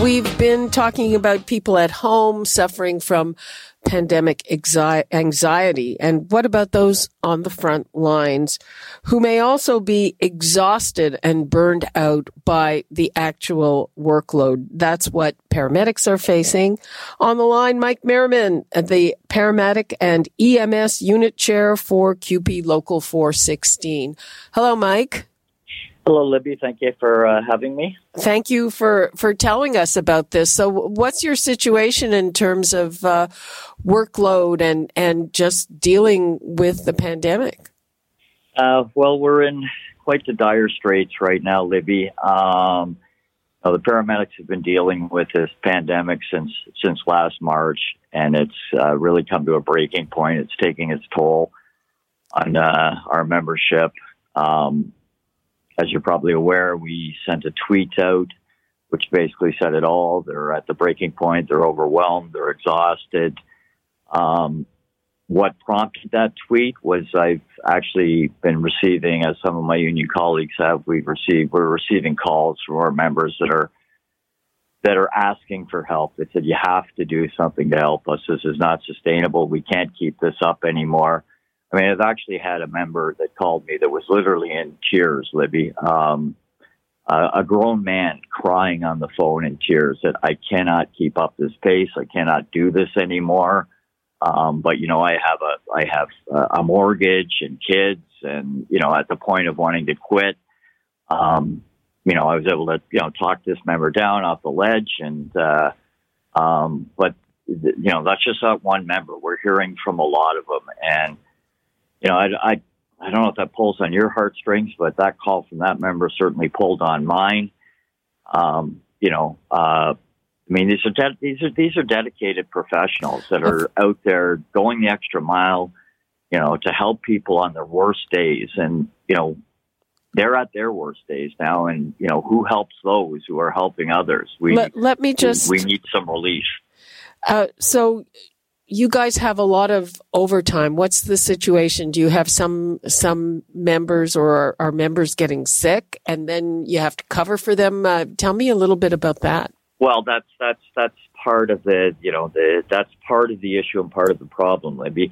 We've been talking about people at home suffering from pandemic anxiety. And what about those on the front lines who may also be exhausted and burned out by the actual workload? That's what paramedics are facing. On the line, Mike Merriman, the paramedic and EMS unit chair for CUPE Local 416. Hello, Mike. Hello, Libby. Thank you for uh, having me. Thank you for, for telling us about this. So, what's your situation in terms of uh, workload and, and just dealing with the pandemic? Uh, well, we're in quite the dire straits right now, Libby. Um, the paramedics have been dealing with this pandemic since since last March, and it's uh, really come to a breaking point. It's taking its toll on uh, our membership. Um, as you're probably aware, we sent a tweet out which basically said it all. They're at the breaking point. They're overwhelmed. They're exhausted. Um, what prompted that tweet was I've actually been receiving, as some of my union colleagues have, we've received, we're receiving calls from our members that are that are asking for help. They said, you have to do something to help us. This is not sustainable. We can't keep this up anymore. I mean, I've actually had a member that called me that was literally in tears, Libby. Um, uh, a grown man crying on the phone in tears that I cannot keep up this pace. I cannot do this anymore. Um, but you know, I have a I have a mortgage and kids, and you know, at the point of wanting to quit, um, you know, I was able to you know talk this member down off the ledge, and uh, um, but you know, that's just not one member. We're hearing from a lot of them, and you know, I, I, I don't know if that pulls on your heartstrings, but that call from that member certainly pulled on mine. Um, you know, uh, I mean, these are de- these are these are dedicated professionals that are out there going the extra mile, you know, to help people on their worst days, and you know, they're at their worst days now, and you know, who helps those who are helping others? We let, let me just we, we need some relief. Uh, so you guys have a lot of overtime. What's the situation? Do you have some some members or are, are members getting sick, and then you have to cover for them? Uh, tell me a little bit about that. Well, that's that's that's part of the you know the that's part of the issue and part of the problem. Maybe you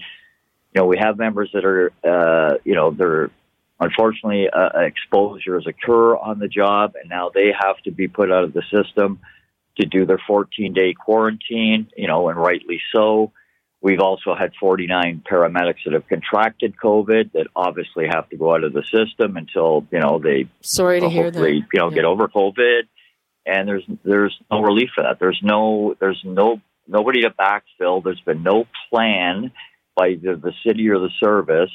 know we have members that are uh, you know they're unfortunately uh, exposures occur on the job, and now they have to be put out of the system to do their 14 day quarantine. You know, and rightly so. We've also had 49 paramedics that have contracted COVID that obviously have to go out of the system until you know they sorry to hear that you know yeah. get over COVID. And there's there's no relief for that. There's no there's no nobody to backfill. There's been no plan by either the city or the service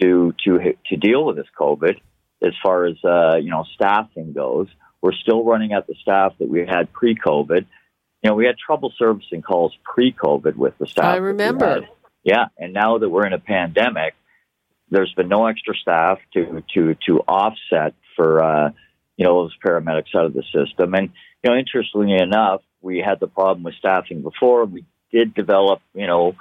to to to deal with this COVID. As far as uh, you know, staffing goes, we're still running at the staff that we had pre-COVID you know, we had trouble servicing calls pre-COVID with the staff. I remember. Yeah, and now that we're in a pandemic, there's been no extra staff to to to offset for uh, you know those paramedics out of the system. And you know, interestingly enough, we had the problem with staffing before. We did develop, you know,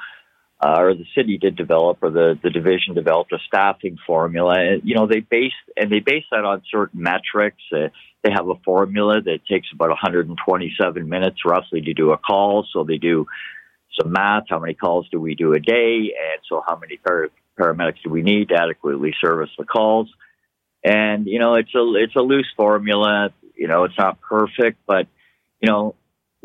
uh, or the city did develop, or the the division developed a staffing formula. And, you know, they base and they base that on certain metrics. Uh, they have a formula that takes about 127 minutes roughly to do a call. So they do some math. How many calls do we do a day? And so how many par- paramedics do we need to adequately service the calls? And, you know, it's a, it's a loose formula. You know, it's not perfect, but, you know,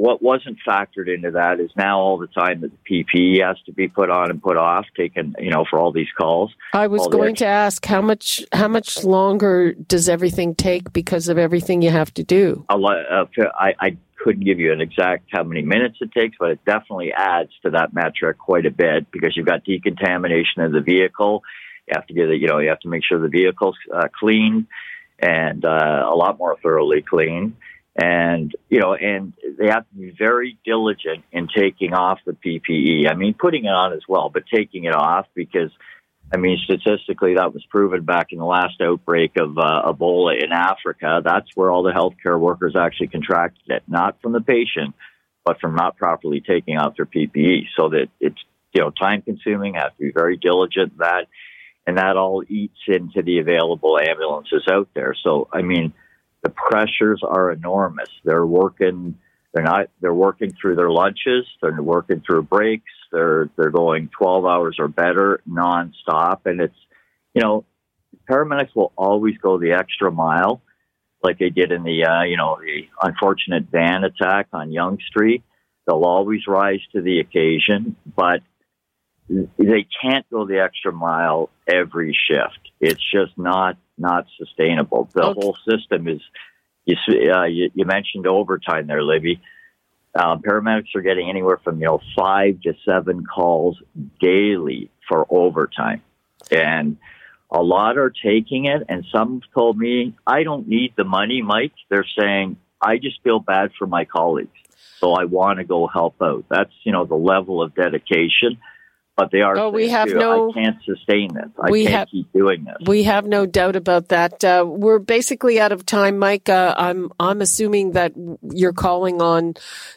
what wasn't factored into that is now all the time that the PPE has to be put on and put off, taken you know for all these calls. I was going to ask how much how much longer does everything take because of everything you have to do? A lot, uh, I, I couldn't give you an exact how many minutes it takes, but it definitely adds to that metric quite a bit because you've got decontamination of the vehicle. You have to get it, you know, you have to make sure the vehicle's uh, clean and uh, a lot more thoroughly clean And, you know, and they have to be very diligent in taking off the PPE. I mean, putting it on as well, but taking it off because, I mean, statistically, that was proven back in the last outbreak of uh, Ebola in Africa. That's where all the healthcare workers actually contracted it, not from the patient, but from not properly taking off their PPE. So that it's, you know, time consuming, have to be very diligent that. And that all eats into the available ambulances out there. So, I mean, the pressures are enormous. They're working. They're not. They're working through their lunches. They're working through breaks. They're they're going 12 hours or better nonstop, and it's you know paramedics will always go the extra mile, like they did in the uh, you know the unfortunate van attack on Yonge Street. They'll always rise to the occasion, but they can't go the extra mile every shift. It's just not not sustainable. The okay. whole system is. You, uh, you, you mentioned overtime there, Libby. Um, paramedics are getting anywhere from you know five to seven calls daily for overtime, and a lot are taking it. And some told me, "I don't need the money, Mike." They're saying, "I just feel bad for my colleagues, so I want to go help out." That's you know the level of dedication but they are. Oh, we have too, no. I can't sustain this. I we can't have, keep doing this. We have no doubt about that. Uh, we're basically out of time, Mike. Uh, I'm I'm assuming that you're calling on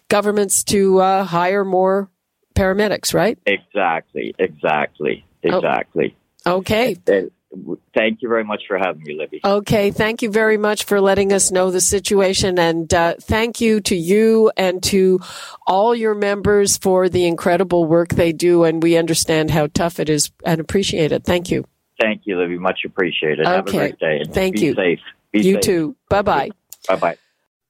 governments to uh, hire more paramedics, right? Exactly. Exactly. Oh. Exactly. Oh. Okay. And, thank you very much for having me, Libby. Okay, thank you very much for letting us know the situation, and uh, thank you to you and to all your members for the incredible work they do. And we understand how tough it is and appreciate it. Thank you. Thank you, Libby. Much appreciated. Okay. Have a great day. And thank be you. Safe. Be safe. you safe. too. Bye bye. Bye bye.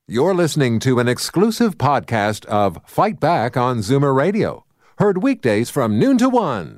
You're listening to an exclusive podcast of Fight Back on Zoomer Radio, heard weekdays from noon to one.